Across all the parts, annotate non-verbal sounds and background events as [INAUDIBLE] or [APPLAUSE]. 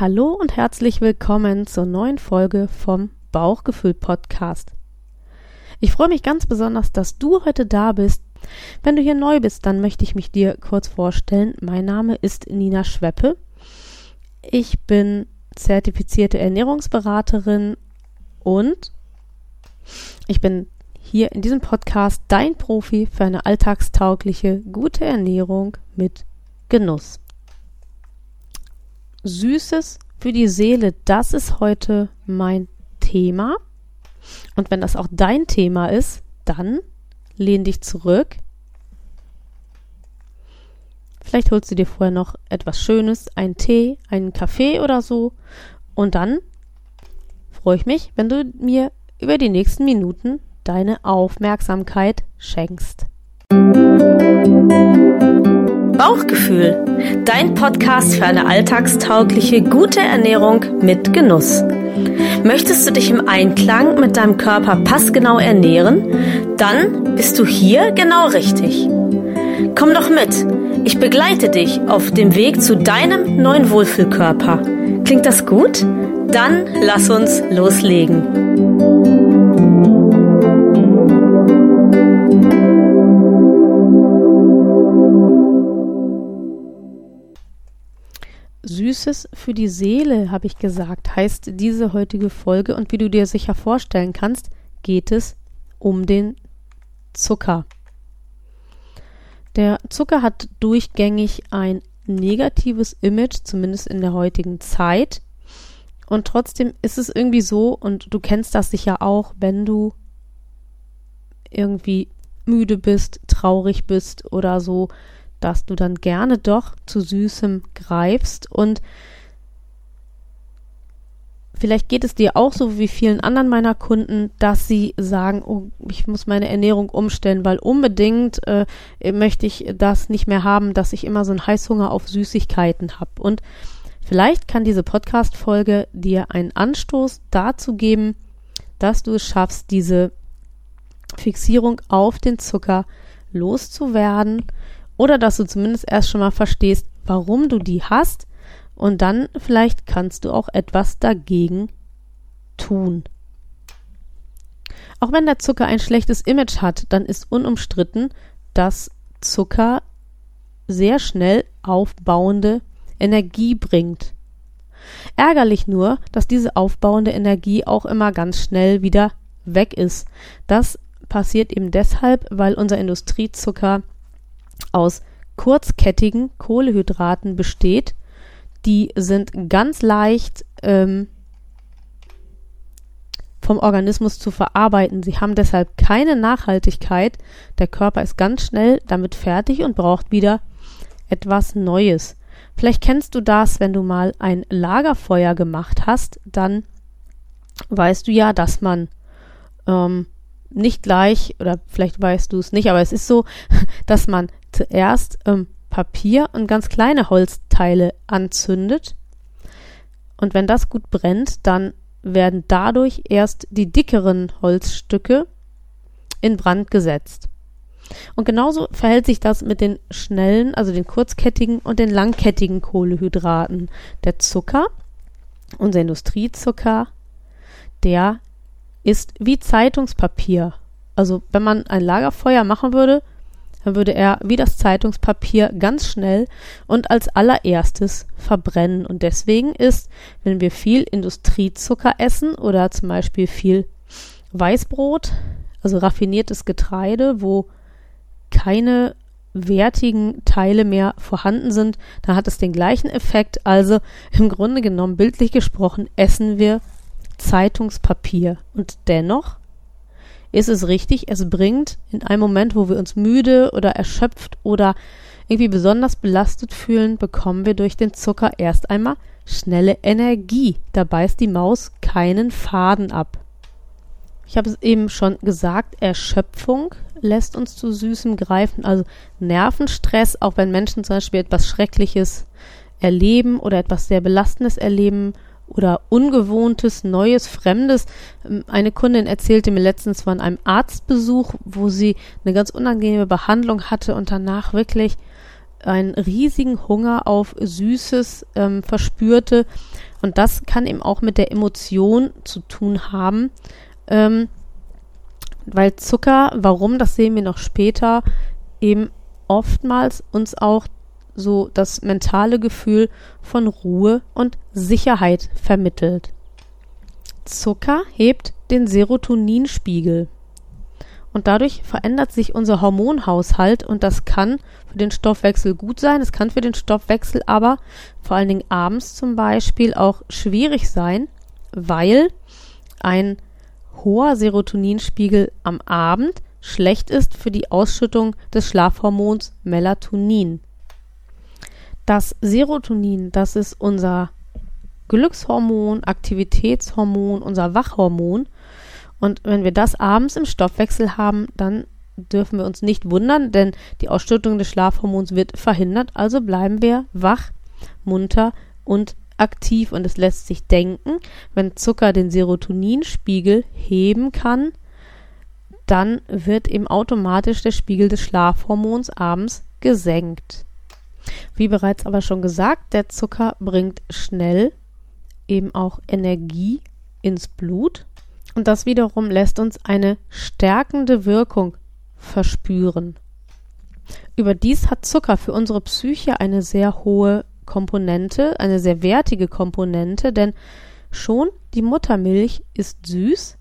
Hallo und herzlich willkommen zur neuen Folge vom Bauchgefühl Podcast. Ich freue mich ganz besonders, dass du heute da bist. Wenn du hier neu bist, dann möchte ich mich dir kurz vorstellen. Mein Name ist Nina Schweppe. Ich bin zertifizierte Ernährungsberaterin und ich bin hier in diesem Podcast dein Profi für eine alltagstaugliche, gute Ernährung mit Genuss. Süßes für die Seele, das ist heute mein Thema. Und wenn das auch dein Thema ist, dann lehn dich zurück. Vielleicht holst du dir vorher noch etwas Schönes, einen Tee, einen Kaffee oder so. Und dann freue ich mich, wenn du mir über die nächsten Minuten deine Aufmerksamkeit schenkst. Bauchgefühl, dein Podcast für eine alltagstaugliche, gute Ernährung mit Genuss. Möchtest du dich im Einklang mit deinem Körper passgenau ernähren? Dann bist du hier genau richtig. Komm doch mit. Ich begleite dich auf dem Weg zu deinem neuen Wohlfühlkörper. Klingt das gut? Dann lass uns loslegen. Süßes für die Seele, habe ich gesagt, heißt diese heutige Folge. Und wie du dir sicher vorstellen kannst, geht es um den Zucker. Der Zucker hat durchgängig ein negatives Image, zumindest in der heutigen Zeit. Und trotzdem ist es irgendwie so, und du kennst das sicher auch, wenn du irgendwie müde bist, traurig bist oder so, dass du dann gerne doch zu Süßem greifst und Vielleicht geht es dir auch so wie vielen anderen meiner Kunden, dass sie sagen, oh, ich muss meine Ernährung umstellen, weil unbedingt äh, möchte ich das nicht mehr haben, dass ich immer so einen Heißhunger auf Süßigkeiten habe. Und vielleicht kann diese Podcast-Folge dir einen Anstoß dazu geben, dass du es schaffst, diese Fixierung auf den Zucker loszuwerden oder dass du zumindest erst schon mal verstehst, warum du die hast und dann vielleicht kannst du auch etwas dagegen tun. Auch wenn der Zucker ein schlechtes Image hat, dann ist unumstritten, dass Zucker sehr schnell aufbauende Energie bringt. Ärgerlich nur, dass diese aufbauende Energie auch immer ganz schnell wieder weg ist. Das passiert eben deshalb, weil unser Industriezucker aus kurzkettigen Kohlehydraten besteht. Die sind ganz leicht ähm, vom Organismus zu verarbeiten. Sie haben deshalb keine Nachhaltigkeit. Der Körper ist ganz schnell damit fertig und braucht wieder etwas Neues. Vielleicht kennst du das, wenn du mal ein Lagerfeuer gemacht hast, dann weißt du ja, dass man ähm, nicht gleich, oder vielleicht weißt du es nicht, aber es ist so, [LAUGHS] dass man zuerst ähm, Papier und ganz kleine Holzteile anzündet. Und wenn das gut brennt, dann werden dadurch erst die dickeren Holzstücke in Brand gesetzt. Und genauso verhält sich das mit den schnellen, also den kurzkettigen und den langkettigen Kohlehydraten. Der Zucker, unser Industriezucker, der ist wie Zeitungspapier. Also wenn man ein Lagerfeuer machen würde, dann würde er wie das Zeitungspapier ganz schnell und als allererstes verbrennen. Und deswegen ist, wenn wir viel Industriezucker essen oder zum Beispiel viel Weißbrot, also raffiniertes Getreide, wo keine wertigen Teile mehr vorhanden sind, dann hat es den gleichen Effekt. Also im Grunde genommen, bildlich gesprochen, essen wir Zeitungspapier. Und dennoch ist es richtig, es bringt in einem Moment, wo wir uns müde oder erschöpft oder irgendwie besonders belastet fühlen, bekommen wir durch den Zucker erst einmal schnelle Energie. Da beißt die Maus keinen Faden ab. Ich habe es eben schon gesagt, Erschöpfung lässt uns zu Süßem greifen, also Nervenstress, auch wenn Menschen zum Beispiel etwas Schreckliches erleben oder etwas sehr Belastendes erleben oder Ungewohntes, Neues, Fremdes. Ähm, eine Kundin erzählte mir letztens von einem Arztbesuch, wo sie eine ganz unangenehme Behandlung hatte und danach wirklich einen riesigen Hunger auf Süßes ähm, verspürte Und das kann eben auch mit der Emotion zu tun haben, ähm, weil Zucker, warum, das sehen wir noch später, eben oftmals uns auch so das mentale Gefühl von Ruhe und Sicherheit vermittelt. Zucker hebt den Serotoninspiegel. Und dadurch verändert sich unser Hormonhaushalt und das kann für den Stoffwechsel gut sein. Es kann für den Stoffwechsel aber vor allen Dingen abends zum Beispiel auch schwierig sein, weil ein hoher Serotoninspiegel am Abend schlecht ist für die Ausschüttung des Schlafhormons Melatonin. Das Serotonin, das ist unser Glückshormon, Aktivitätshormon, unser Wachhormon. Und wenn wir das abends im Stoffwechsel haben, dann dürfen wir uns nicht wundern, denn die Ausschüttung des Schlafhormons wird verhindert. Also bleiben wir wach, munter und aktiv. Und es lässt sich denken, wenn Zucker den Serotoninspiegel heben kann, dann wird eben automatisch der Spiegel des Schlafhormons abends gesenkt. Wie bereits aber schon gesagt, der Zucker bringt schnell eben auch Energie ins Blut und das wiederum lässt uns eine stärkende Wirkung verspüren. Überdies hat Zucker für unsere Psyche eine sehr hohe Komponente, eine sehr wertige Komponente, denn schon die Muttermilch ist süß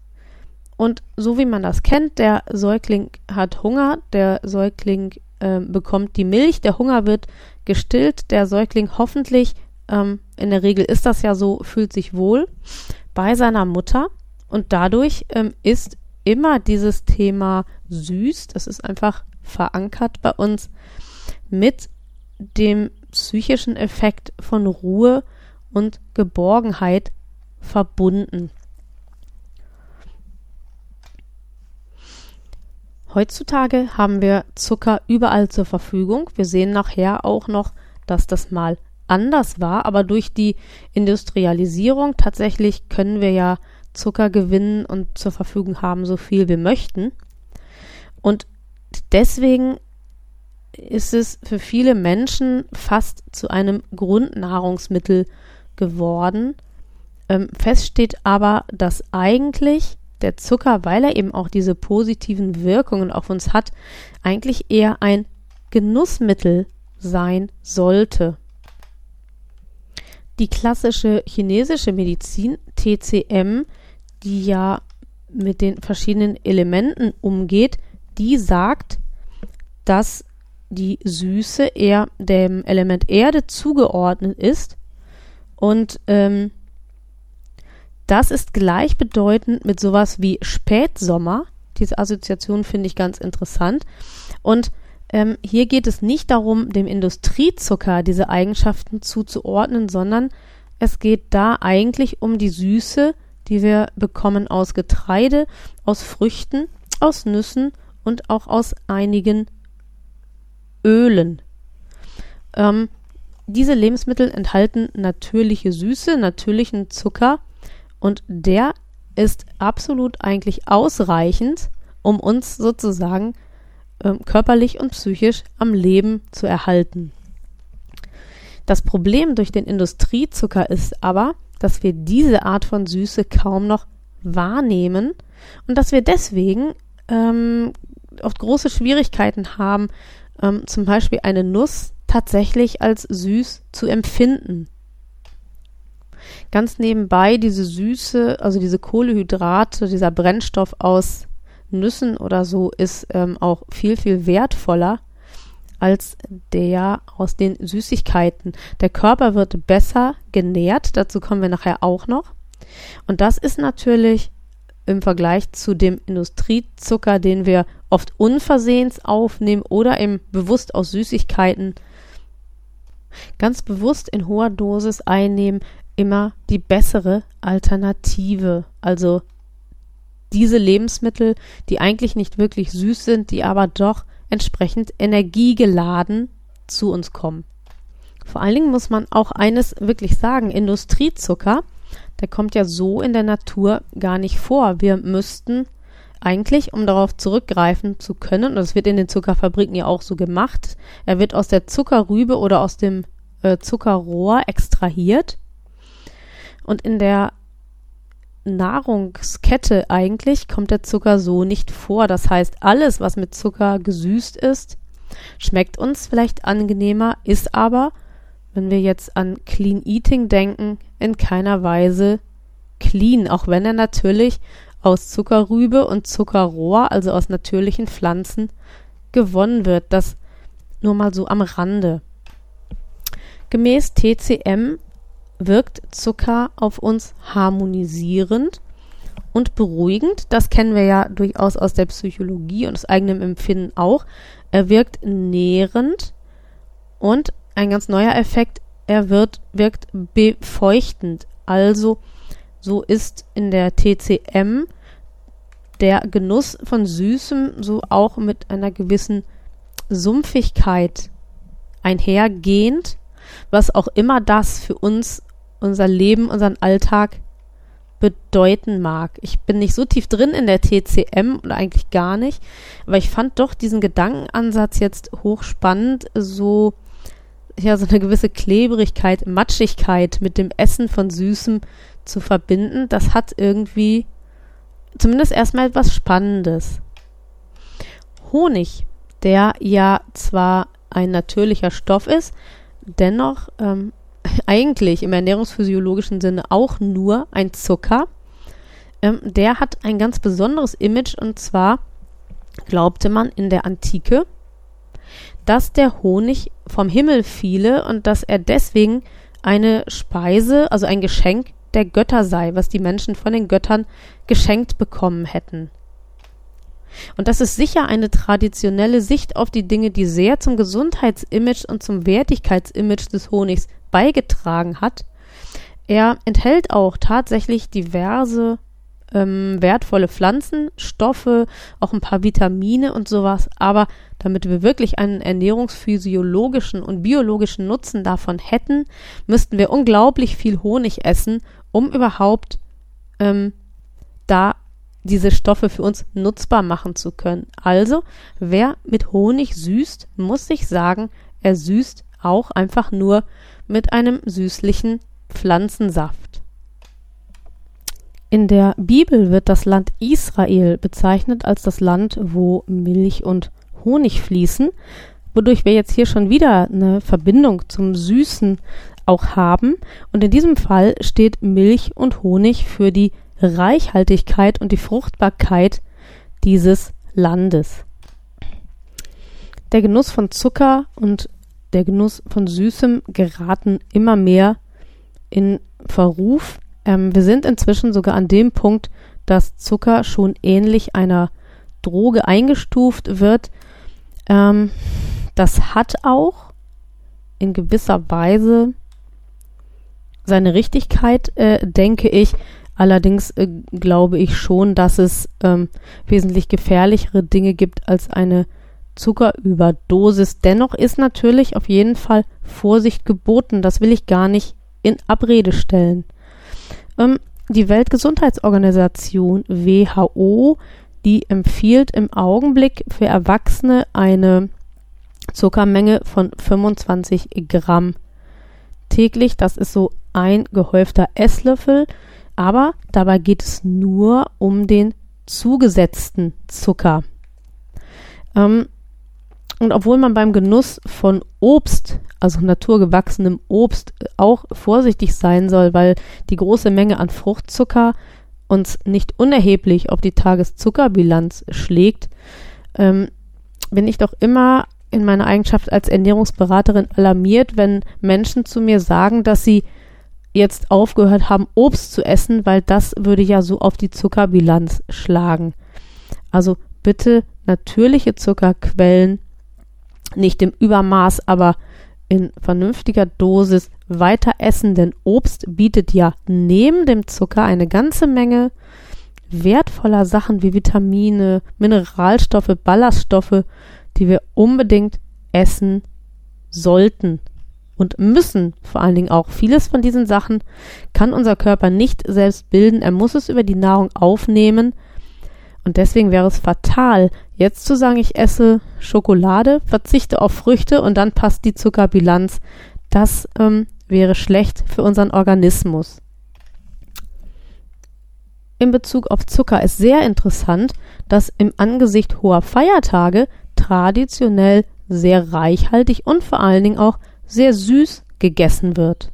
und so wie man das kennt, der Säugling hat Hunger, der Säugling äh, bekommt die Milch, der Hunger wird gestillt, der Säugling hoffentlich ähm, in der Regel ist das ja so, fühlt sich wohl bei seiner Mutter. Und dadurch ähm, ist immer dieses Thema süß, das ist einfach verankert bei uns mit dem psychischen Effekt von Ruhe und Geborgenheit verbunden. Heutzutage haben wir Zucker überall zur Verfügung. Wir sehen nachher auch noch, dass das mal anders war, aber durch die Industrialisierung tatsächlich können wir ja Zucker gewinnen und zur Verfügung haben, so viel wir möchten. Und deswegen ist es für viele Menschen fast zu einem Grundnahrungsmittel geworden. Ähm, fest steht aber, dass eigentlich der Zucker, weil er eben auch diese positiven Wirkungen auf uns hat, eigentlich eher ein Genussmittel sein sollte. Die klassische chinesische Medizin, TCM, die ja mit den verschiedenen Elementen umgeht, die sagt, dass die Süße eher dem Element Erde zugeordnet ist und ähm, das ist gleichbedeutend mit sowas wie Spätsommer. Diese Assoziation finde ich ganz interessant. Und ähm, hier geht es nicht darum, dem Industriezucker diese Eigenschaften zuzuordnen, sondern es geht da eigentlich um die Süße, die wir bekommen aus Getreide, aus Früchten, aus Nüssen und auch aus einigen Ölen. Ähm, diese Lebensmittel enthalten natürliche Süße, natürlichen Zucker und der ist absolut eigentlich ausreichend, um uns sozusagen ähm, körperlich und psychisch am Leben zu erhalten. Das Problem durch den Industriezucker ist aber, dass wir diese Art von Süße kaum noch wahrnehmen und dass wir deswegen ähm, oft große Schwierigkeiten haben, ähm, zum Beispiel eine Nuss tatsächlich als süß zu empfinden. Ganz nebenbei diese Süße, also diese Kohlehydrate, dieser Brennstoff aus Nüssen oder so ist ähm, auch viel, viel wertvoller als der aus den Süßigkeiten. Der Körper wird besser genährt, dazu kommen wir nachher auch noch. Und das ist natürlich im Vergleich zu dem Industriezucker, den wir oft unversehens aufnehmen oder eben bewusst aus Süßigkeiten ganz bewusst in hoher Dosis einnehmen, immer die bessere Alternative. Also diese Lebensmittel, die eigentlich nicht wirklich süß sind, die aber doch entsprechend energiegeladen zu uns kommen. Vor allen Dingen muss man auch eines wirklich sagen, Industriezucker, der kommt ja so in der Natur gar nicht vor. Wir müssten eigentlich, um darauf zurückgreifen zu können, und das wird in den Zuckerfabriken ja auch so gemacht, er wird aus der Zuckerrübe oder aus dem äh, Zuckerrohr extrahiert Und in der Nahrungskette eigentlich kommt der Zucker so nicht vor. Das heißt, alles, was mit Zucker gesüßt ist, schmeckt uns vielleicht angenehmer, ist aber, wenn wir jetzt an Clean Eating denken, in keiner Weise clean, auch wenn er natürlich aus Zuckerrübe und Zuckerrohr, also aus natürlichen Pflanzen, gewonnen wird. Das nur mal so am Rande. Gemäß TCM wirkt Zucker auf uns harmonisierend und beruhigend. Das kennen wir ja durchaus aus der Psychologie und aus eigenem Empfinden auch. Er wirkt nährend und ein ganz neuer Effekt, er wird, wirkt befeuchtend. Also so ist in der TCM der Genuss von Süßem so auch mit einer gewissen Sumpfigkeit einhergehend, was auch immer das für uns, unser Leben, unseren Alltag bedeuten mag. Ich bin nicht so tief drin in der TCM oder eigentlich gar nicht, aber ich fand doch diesen Gedankenansatz jetzt hochspannend, so ja so eine gewisse Klebrigkeit, Matschigkeit mit dem Essen von Süßem zu verbinden. Das hat irgendwie zumindest erstmal etwas Spannendes. Honig, der ja zwar ein natürlicher Stoff ist, dennoch ähm, eigentlich im ernährungsphysiologischen Sinne auch nur ein Zucker, ähm, der hat ein ganz besonderes Image und zwar glaubte man in der Antike, dass der Honig vom Himmel fiele und dass er deswegen eine Speise, also ein Geschenk der Götter sei, was die Menschen von den Göttern geschenkt bekommen hätten. Und das ist sicher eine traditionelle Sicht auf die Dinge, die sehr zum Gesundheitsimage und zum Wertigkeitsimage des Honigs beigetragen hat. Er enthält auch tatsächlich diverse ähm, wertvolle Pflanzenstoffe, auch ein paar Vitamine und sowas. Aber damit wir wirklich einen ernährungsphysiologischen und biologischen Nutzen davon hätten, müssten wir unglaublich viel Honig essen, um überhaupt ähm, da diese Stoffe für uns nutzbar machen zu können. Also, wer mit Honig süßt, muss sich sagen, er süßt auch einfach nur mit einem süßlichen Pflanzensaft. In der Bibel wird das Land Israel bezeichnet als das Land, wo Milch und Honig fließen, wodurch wir jetzt hier schon wieder eine Verbindung zum Süßen auch haben. Und in diesem Fall steht Milch und Honig für die Reichhaltigkeit und die Fruchtbarkeit dieses Landes. Der Genuss von Zucker und der Genuss von Süßem geraten immer mehr in Verruf. Ähm, wir sind inzwischen sogar an dem Punkt, dass Zucker schon ähnlich einer Droge eingestuft wird. Ähm, das hat auch in gewisser Weise seine Richtigkeit, äh, denke ich. Allerdings äh, glaube ich schon, dass es ähm, wesentlich gefährlichere Dinge gibt als eine Zuckerüberdosis. Dennoch ist natürlich auf jeden Fall Vorsicht geboten. Das will ich gar nicht in Abrede stellen. Ähm, die Weltgesundheitsorganisation WHO, die empfiehlt im Augenblick für Erwachsene eine Zuckermenge von 25 Gramm täglich. Das ist so ein gehäufter Esslöffel aber dabei geht es nur um den zugesetzten Zucker. Ähm, und obwohl man beim Genuss von Obst, also naturgewachsenem Obst, auch vorsichtig sein soll, weil die große Menge an Fruchtzucker uns nicht unerheblich auf die Tageszuckerbilanz schlägt, ähm, bin ich doch immer in meiner Eigenschaft als Ernährungsberaterin alarmiert, wenn Menschen zu mir sagen, dass sie jetzt aufgehört haben, Obst zu essen, weil das würde ja so auf die Zuckerbilanz schlagen. Also bitte natürliche Zuckerquellen, nicht im Übermaß, aber in vernünftiger Dosis weiter essen, denn Obst bietet ja neben dem Zucker eine ganze Menge wertvoller Sachen wie Vitamine, Mineralstoffe, Ballaststoffe, die wir unbedingt essen sollten und müssen vor allen Dingen auch. Vieles von diesen Sachen kann unser Körper nicht selbst bilden. Er muss es über die Nahrung aufnehmen. Und deswegen wäre es fatal, jetzt zu sagen, ich esse Schokolade, verzichte auf Früchte und dann passt die Zuckerbilanz. Das ähm, wäre schlecht für unseren Organismus. in Bezug auf Zucker ist sehr interessant, dass im Angesicht hoher Feiertage traditionell sehr reichhaltig und vor allen Dingen auch sehr süß gegessen wird.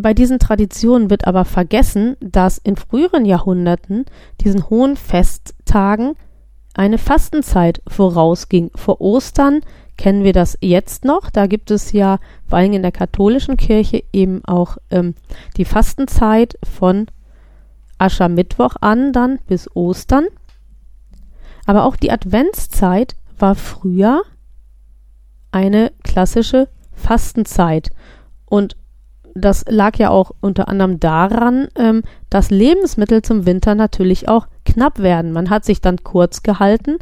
Bei diesen Traditionen wird aber vergessen, dass in früheren Jahrhunderten diesen hohen Festtagen eine Fastenzeit vorausging. Vor Ostern kennen wir das jetzt noch. Da gibt es ja vor allem in der katholischen Kirche eben auch ähm, die Fastenzeit von Aschermittwoch an dann bis Ostern. Aber auch die Adventszeit war früher eine klassische Fastenzeit. Und das lag ja auch unter anderem daran, ähm, dass Lebensmittel zum Winter natürlich auch knapp werden. Man hat sich dann kurz gehalten,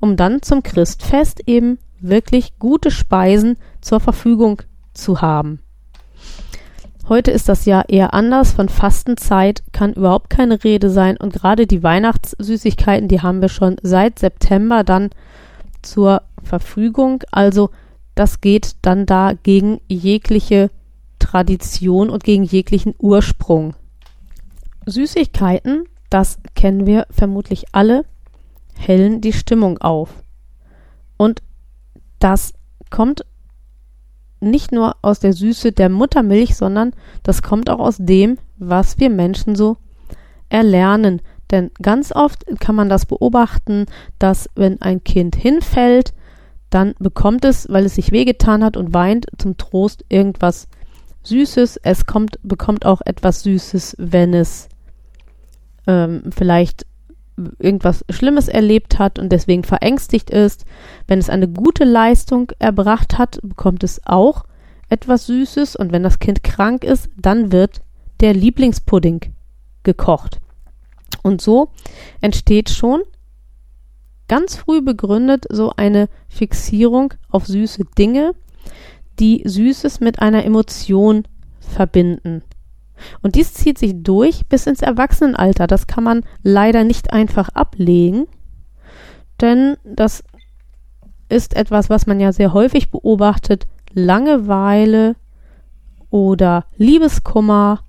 um dann zum Christfest eben wirklich gute Speisen zur Verfügung zu haben. Heute ist das ja eher anders. Von Fastenzeit kann überhaupt keine Rede sein. Und gerade die Weihnachtssüßigkeiten, die haben wir schon seit September dann zur Verfügung. Also das geht dann da gegen jegliche Tradition und gegen jeglichen Ursprung. Süßigkeiten, das kennen wir vermutlich alle, hellen die Stimmung auf. Und das kommt nicht nur aus der Süße der Muttermilch, sondern das kommt auch aus dem, was wir Menschen so erlernen. Denn ganz oft kann man das beobachten, dass wenn ein Kind hinfällt, dann bekommt es, weil es sich wehgetan hat und weint, zum Trost irgendwas Süßes. Es kommt, bekommt auch etwas Süßes, wenn es ähm, vielleicht irgendwas Schlimmes erlebt hat und deswegen verängstigt ist. Wenn es eine gute Leistung erbracht hat, bekommt es auch etwas Süßes und wenn das Kind krank ist, dann wird der Lieblingspudding gekocht. Und so entsteht schon ganz früh begründet so eine Fixierung auf süße Dinge, die Süßes mit einer Emotion verbinden. Und dies zieht sich durch bis ins Erwachsenenalter. Das kann man leider nicht einfach ablegen, denn das ist etwas, was man ja sehr häufig beobachtet. Langeweile oder Liebeskummer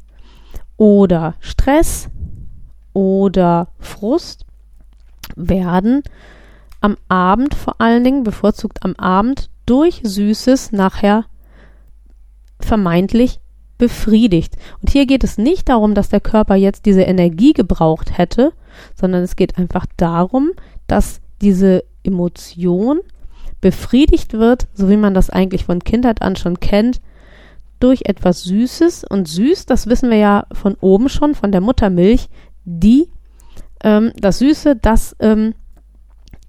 oder Stress oder Frust werden am Abend vor allen Dingen, bevorzugt am Abend, durch Süßes nachher vermeintlich befriedigt. Und hier geht es nicht darum, dass der Körper jetzt diese Energie gebraucht hätte, sondern es geht einfach darum, dass diese Emotion befriedigt wird, so wie man das eigentlich von Kindheit an schon kennt, durch etwas Süßes. Und süß, das wissen wir ja von oben schon, von der Muttermilch, die, ähm, das Süße, das ähm,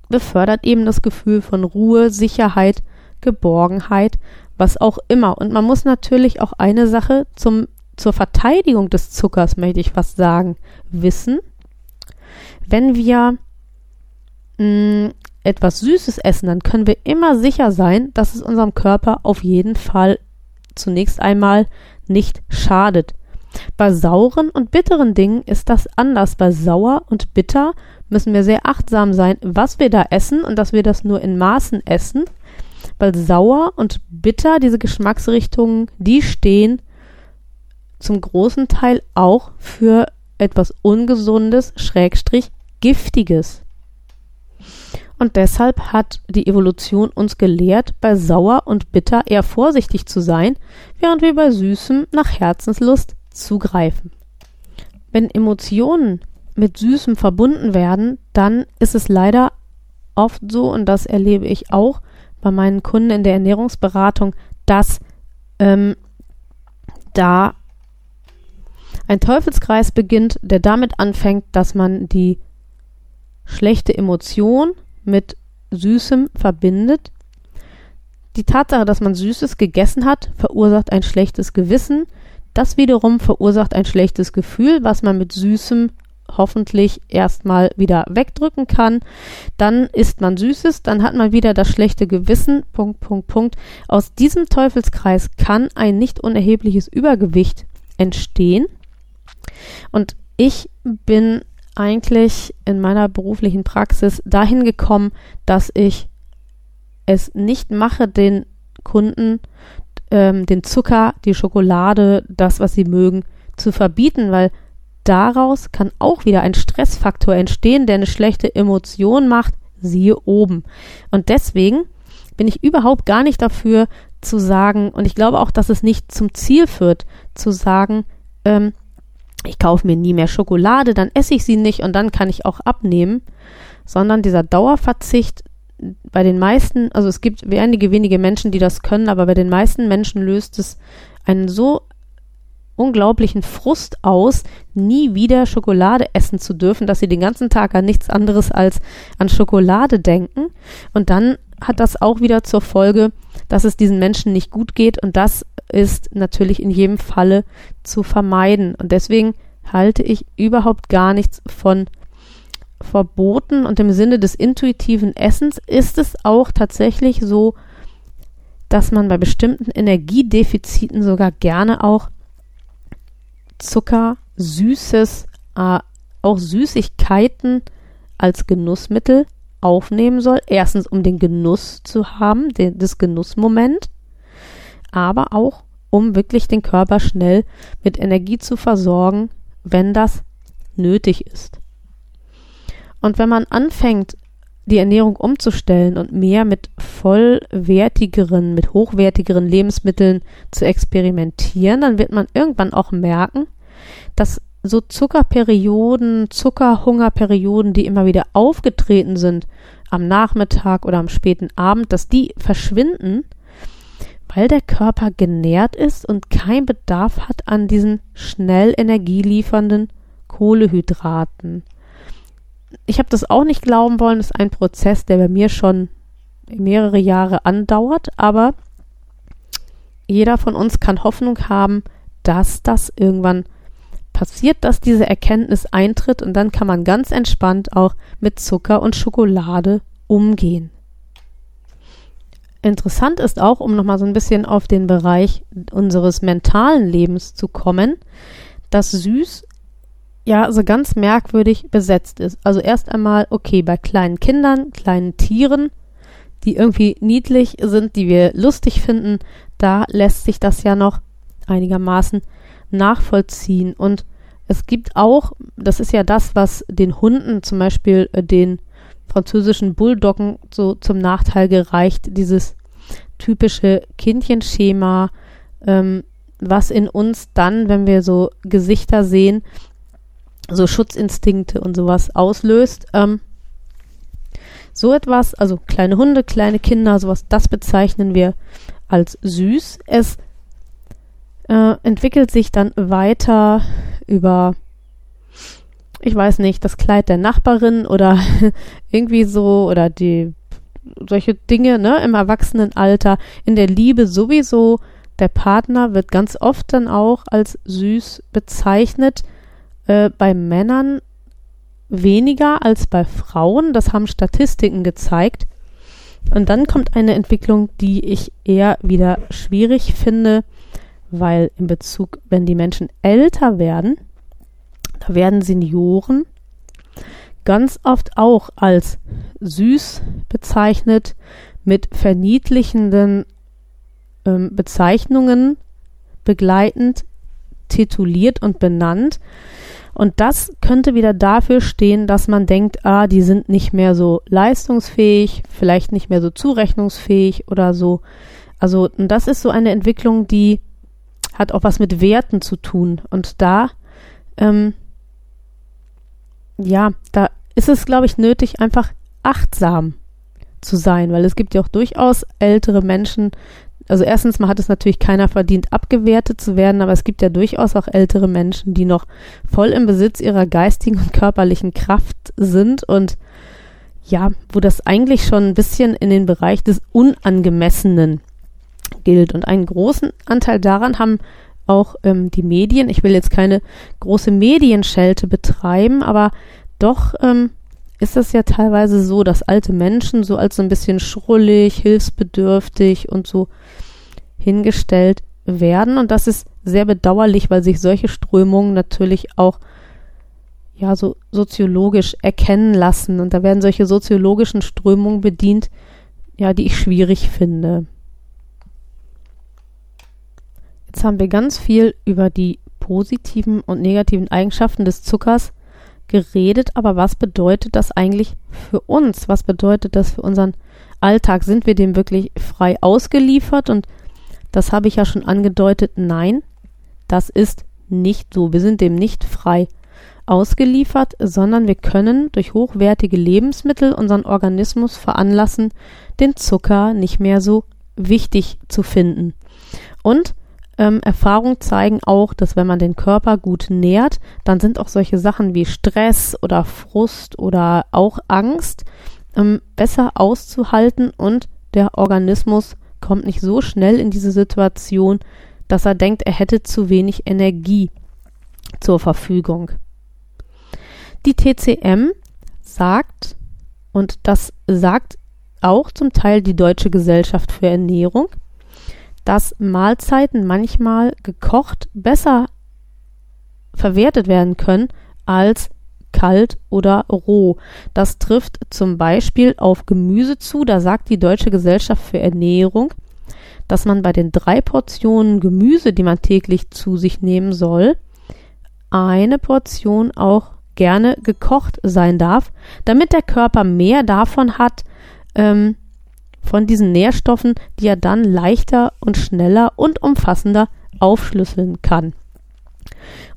befördert eben das Gefühl von Ruhe, Sicherheit, Geborgenheit was auch immer. Und man muss natürlich auch eine Sache zum, zur Verteidigung des Zuckers, möchte ich fast sagen, wissen. Wenn wir mh, mm, etwas Süßes essen, dann können wir immer sicher sein, dass es unserem Körper auf jeden Fall zunächst einmal nicht schadet. Bei sauren und bitteren Dingen ist das anders. Bei sauer und bitter müssen wir sehr achtsam sein, was wir da essen und dass wir das nur in Maßen essen weil sauer und bitter, diese Geschmacksrichtungen, die stehen zum großen Teil auch für etwas Ungesundes, Schrägstrich, Giftiges. Und deshalb hat die Evolution uns gelehrt, bei sauer und bitter eher vorsichtig zu sein, während wir bei süßem nach Herzenslust zugreifen. Wenn Emotionen mit Süßem verbunden werden, dann ist es leider oft so, und das erlebe ich auch, bei meinen Kunden in der Ernährungsberatung, dass ähm, da ein Teufelskreis beginnt, der damit anfängt, dass man die schlechte Emotion mit Süßem verbindet. Die Tatsache, dass man Süßes gegessen hat, verursacht ein schlechtes Gewissen. Das wiederum verursacht ein schlechtes Gefühl, was man mit Süßem hoffentlich erstmal wieder wegdrücken kann. Dann isst man Süßes, dann hat man wieder das schlechte Gewissen. Punkt, Punkt, Punkt. Aus diesem Teufelskreis kann ein nicht unerhebliches Übergewicht entstehen. Und ich bin eigentlich in meiner beruflichen Praxis dahin gekommen, dass ich es nicht mache, den Kunden ähm, den Zucker, die Schokolade, das, was sie mögen, zu verbieten, weil daraus kann auch wieder ein Stressfaktor entstehen, der eine schlechte Emotion macht, siehe oben. Und deswegen bin ich überhaupt gar nicht dafür zu sagen, und ich glaube auch, dass es nicht zum Ziel führt, zu sagen, ähm, ich kaufe mir nie mehr Schokolade, dann esse ich sie nicht und dann kann ich auch abnehmen, sondern dieser Dauerverzicht bei den meisten, also es gibt einige wenige Menschen, die das können, aber bei den meisten Menschen löst es einen so unglaublichen Frust aus, nie wieder Schokolade essen zu dürfen, dass sie den ganzen Tag an nichts anderes als an Schokolade denken. Und dann hat das auch wieder zur Folge, dass es diesen Menschen nicht gut geht. Und das ist natürlich in jedem Falle zu vermeiden. Und deswegen halte ich überhaupt gar nichts von verboten. Und im Sinne des intuitiven Essens ist es auch tatsächlich so, dass man bei bestimmten Energiedefiziten sogar gerne auch Zucker, Süßes, äh, auch Süßigkeiten als Genussmittel aufnehmen soll. Erstens, um den Genuss zu haben, den, das Genussmoment, aber auch, um wirklich den Körper schnell mit Energie zu versorgen, wenn das nötig ist. Und wenn man anfängt, die Ernährung umzustellen und mehr mit vollwertigeren, mit hochwertigeren Lebensmitteln zu experimentieren, dann wird man irgendwann auch merken, dass so Zuckerperioden, Zuckerhungerperioden, die immer wieder aufgetreten sind am Nachmittag oder am späten Abend, dass die verschwinden, weil der Körper genährt ist und kein Bedarf hat an diesen schnell energieliefernden Kohlehydraten ich habe das auch nicht glauben wollen. Das ist ein Prozess, der bei mir schon mehrere Jahre andauert, aber jeder von uns kann Hoffnung haben, dass das irgendwann passiert, dass diese Erkenntnis eintritt und dann kann man ganz entspannt auch mit Zucker und Schokolade umgehen. Interessant ist auch, um nochmal so ein bisschen auf den Bereich unseres mentalen Lebens zu kommen, dass süß ja so ganz merkwürdig besetzt ist. Also erst einmal, okay, bei kleinen Kindern, kleinen Tieren, die irgendwie niedlich sind, die wir lustig finden, da lässt sich das ja noch einigermaßen nachvollziehen. Und es gibt auch, das ist ja das, was den Hunden, zum Beispiel äh, den französischen Bulldoggen, so zum Nachteil gereicht, dieses typische Kindchenschema, ähm, was in uns dann, wenn wir so Gesichter sehen, so Schutzinstinkte und sowas auslöst. Ähm, so etwas, also kleine Hunde, kleine Kinder, sowas, das bezeichnen wir als süß. Es äh, entwickelt sich dann weiter über, ich weiß nicht, das Kleid der Nachbarin oder [LAUGHS] irgendwie so oder die solche Dinge, ne, im Erwachsenenalter, in der Liebe sowieso. Der Partner wird ganz oft dann auch als süß bezeichnet äh, bei Männern weniger als bei Frauen. Das haben Statistiken gezeigt. Und dann kommt eine Entwicklung, die ich eher wieder schwierig finde, weil in Bezug, wenn die Menschen älter werden, da werden Senioren ganz oft auch als süß bezeichnet, mit verniedlichenden ähm, Bezeichnungen begleitend, tituliert und benannt. Und das könnte wieder dafür stehen, dass man denkt, ah, die sind nicht mehr so leistungsfähig, vielleicht nicht mehr so zurechnungsfähig oder so. Also, und das ist so eine Entwicklung, die hat auch was mit Werten zu tun. Und da, ähm, ja, da ist es, glaube ich, nötig, einfach achtsam zu sein, weil es gibt ja auch durchaus ältere Menschen, also erstens mal hat es natürlich keiner verdient, abgewertet zu werden, aber es gibt ja durchaus auch ältere Menschen, die noch voll im Besitz ihrer geistigen und körperlichen Kraft sind und ja, wo das eigentlich schon ein bisschen in den Bereich des Unangemessenen gilt. Und einen großen Anteil daran haben auch ähm, die Medien. Ich will jetzt keine große Medienschelte betreiben, aber doch ähm, ist es ja teilweise so, dass alte Menschen so als so ein bisschen schrullig, hilfsbedürftig und so hingestellt werden. Und das ist sehr bedauerlich, weil sich solche Strömungen natürlich auch ja so soziologisch erkennen lassen. Und da werden solche soziologischen Strömungen bedient, ja, die ich schwierig finde. Jetzt haben wir ganz viel über die positiven und negativen Eigenschaften des Zuckers geredet, aber was bedeutet das eigentlich für uns? Was bedeutet das für unseren Alltag? Sind wir dem wirklich frei ausgeliefert? Und das habe ich ja schon angedeutet, nein, das ist nicht so. Wir sind dem nicht frei ausgeliefert, sondern wir können durch hochwertige Lebensmittel unseren Organismus veranlassen, den Zucker nicht mehr so wichtig zu finden. Und ähm, Erfahrungen zeigen auch, dass wenn man den Körper gut nährt, dann sind auch solche Sachen wie Stress oder Frust oder auch Angst ähm, besser auszuhalten und der Organismus kommt nicht so schnell in diese Situation, dass er denkt, er hätte zu wenig Energie zur Verfügung. Die TCM sagt, und das sagt auch zum Teil die Deutsche Gesellschaft für Ernährung, dass Mahlzeiten manchmal gekocht besser verwertet werden können als kalt oder roh. Das trifft zum Beispiel auf Gemüse zu. Da sagt die Deutsche Gesellschaft für Ernährung, dass man bei den drei Portionen Gemüse, die man täglich zu sich nehmen soll, eine Portion auch gerne gekocht sein darf, damit der Körper mehr davon hat, ähm, von diesen Nährstoffen, die er dann leichter und schneller und umfassender aufschlüsseln kann.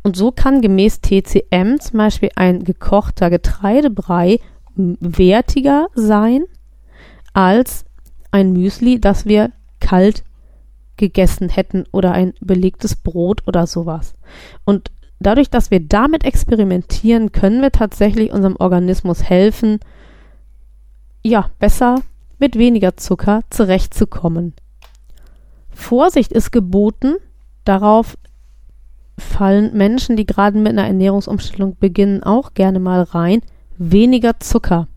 Und so kann gemäß TCM zum Beispiel ein gekochter Getreidebrei wertiger sein als ein Müsli, das wir kalt gegessen hätten oder ein belegtes Brot oder sowas. Und dadurch, dass wir damit experimentieren, können wir tatsächlich unserem Organismus helfen, ja, besser mit weniger Zucker zurechtzukommen. Vorsicht ist geboten, darauf fallen Menschen, die gerade mit einer Ernährungsumstellung beginnen, auch gerne mal rein, weniger Zucker.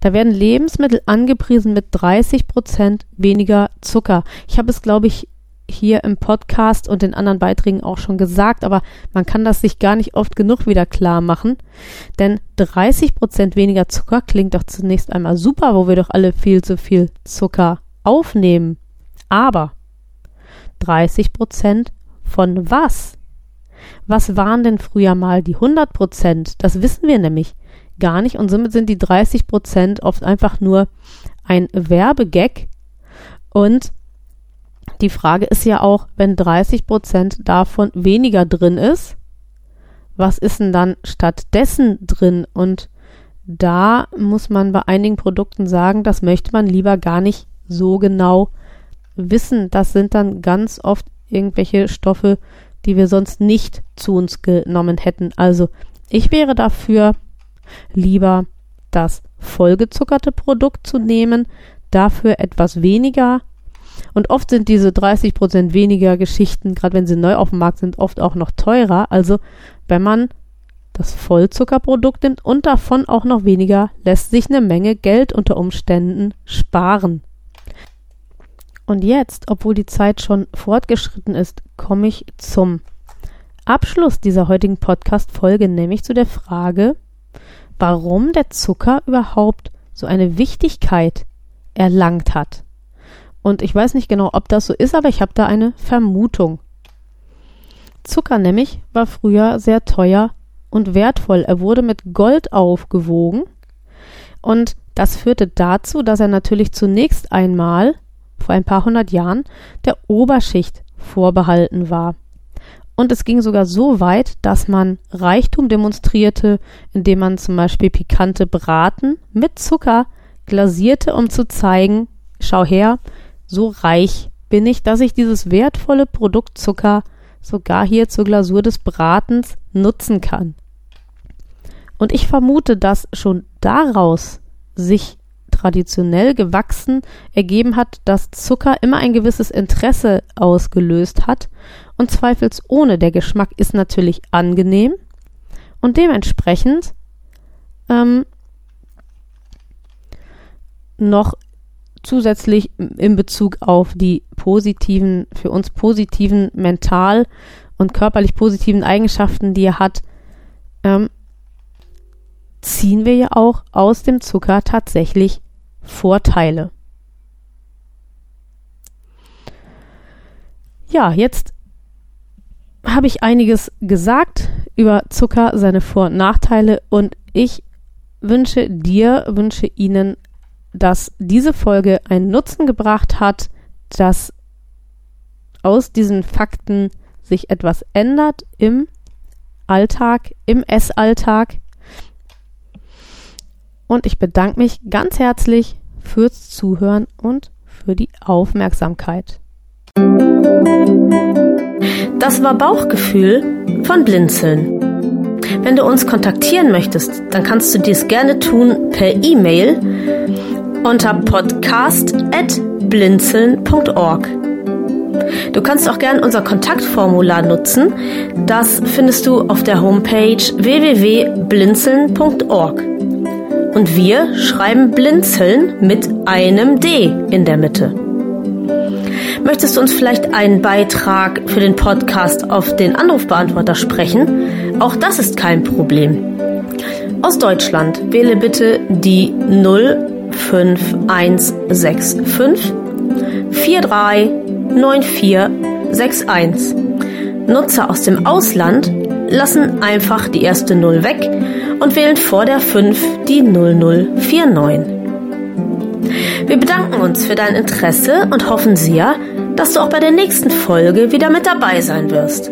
Da werden Lebensmittel angepriesen mit 30 Prozent weniger Zucker. Ich habe es, glaube ich, hier im Podcast und in anderen Beiträgen auch schon gesagt, aber man kann das sich gar nicht oft genug wieder klar machen. Denn 30 Prozent weniger Zucker klingt doch zunächst einmal super, wo wir doch alle viel zu viel Zucker aufnehmen. Aber 30 Prozent von was? Was waren denn früher mal die 100 Prozent? Das wissen wir nämlich gar nicht und somit sind die 30 Prozent oft einfach nur ein Werbegag und die Frage ist ja auch, wenn 30 Prozent davon weniger drin ist, was ist denn dann stattdessen drin? Und da muss man bei einigen Produkten sagen, das möchte man lieber gar nicht so genau wissen. Das sind dann ganz oft irgendwelche Stoffe, die wir sonst nicht zu uns genommen hätten. Also ich wäre dafür, lieber das vollgezuckerte Produkt zu nehmen, dafür etwas weniger und oft sind diese 30 Prozent weniger Geschichten, gerade wenn sie neu auf dem Markt sind, oft auch noch teurer. Also wenn man das Vollzuckerprodukt nimmt und davon auch noch weniger, lässt sich eine Menge Geld unter Umständen sparen. Und jetzt, obwohl die Zeit schon fortgeschritten ist, komme ich zum Abschluss dieser heutigen Podcast-Folge, nämlich zu der Frage, warum der Zucker überhaupt so eine Wichtigkeit erlangt hat. Und ich weiß nicht genau, ob das so ist, aber ich habe da eine Vermutung. Zucker nämlich war früher sehr teuer und wertvoll. Er wurde mit Gold aufgewogen und das führte dazu, dass er natürlich zunächst einmal vor ein paar hundert Jahren der Oberschicht vorbehalten war. Und es ging sogar so weit, dass man Reichtum demonstrierte, indem man zum Beispiel pikante Braten mit Zucker glasierte, um zu zeigen, schau her, so reich bin ich, dass ich dieses wertvolle Produkt Zucker sogar hier zur Glasur des Bratens nutzen kann. Und ich vermute, dass schon daraus sich traditionell gewachsen ergeben hat, dass Zucker immer ein gewisses Interesse ausgelöst hat und zweifelsohne der Geschmack ist natürlich angenehm und dementsprechend ähm, noch zusätzlich in Bezug auf die positiven, für uns positiven mental und körperlich positiven Eigenschaften, die er hat, ähm, ziehen wir ja auch aus dem Zucker tatsächlich Vorteile. Ja, jetzt habe ich einiges gesagt über Zucker, seine Vor- und Nachteile und ich wünsche dir, wünsche Ihnen, dass diese Folge einen Nutzen gebracht hat, dass aus diesen Fakten sich etwas ändert im Alltag, im Essalltag. Und ich bedanke mich ganz herzlich fürs Zuhören und für die Aufmerksamkeit. Das war Bauchgefühl von Blinzeln. Wenn du uns kontaktieren möchtest, dann kannst du dies gerne tun per E-Mail unter podcast.blinzeln.org. Du kannst auch gerne unser Kontaktformular nutzen. Das findest du auf der Homepage www.blinzeln.org. Und wir schreiben Blinzeln mit einem D in der Mitte. Möchtest du uns vielleicht einen Beitrag für den Podcast auf den Anrufbeantworter sprechen? Auch das ist kein Problem. Aus Deutschland wähle bitte die 05165 439461. Nutzer aus dem Ausland lassen einfach die erste 0 weg und wählen vor der 5 die 0049. Wir bedanken uns für dein Interesse und hoffen sehr, dass du auch bei der nächsten Folge wieder mit dabei sein wirst.